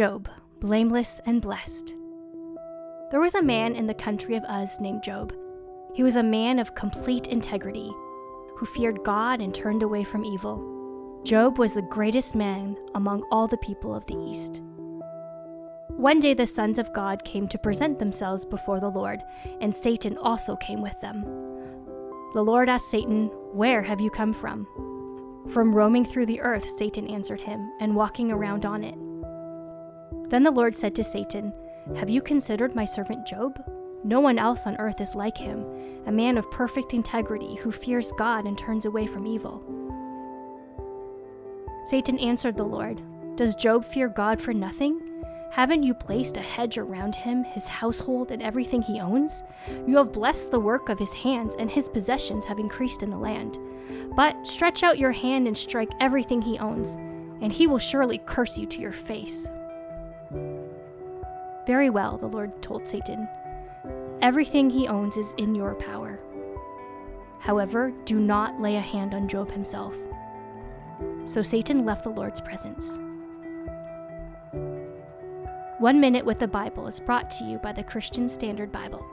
Job, blameless and blessed. There was a man in the country of Uz named Job. He was a man of complete integrity, who feared God and turned away from evil. Job was the greatest man among all the people of the East. One day the sons of God came to present themselves before the Lord, and Satan also came with them. The Lord asked Satan, Where have you come from? From roaming through the earth, Satan answered him, and walking around on it. Then the Lord said to Satan, Have you considered my servant Job? No one else on earth is like him, a man of perfect integrity who fears God and turns away from evil. Satan answered the Lord, Does Job fear God for nothing? Haven't you placed a hedge around him, his household, and everything he owns? You have blessed the work of his hands, and his possessions have increased in the land. But stretch out your hand and strike everything he owns, and he will surely curse you to your face. Very well, the Lord told Satan. Everything he owns is in your power. However, do not lay a hand on Job himself. So Satan left the Lord's presence. One Minute with the Bible is brought to you by the Christian Standard Bible.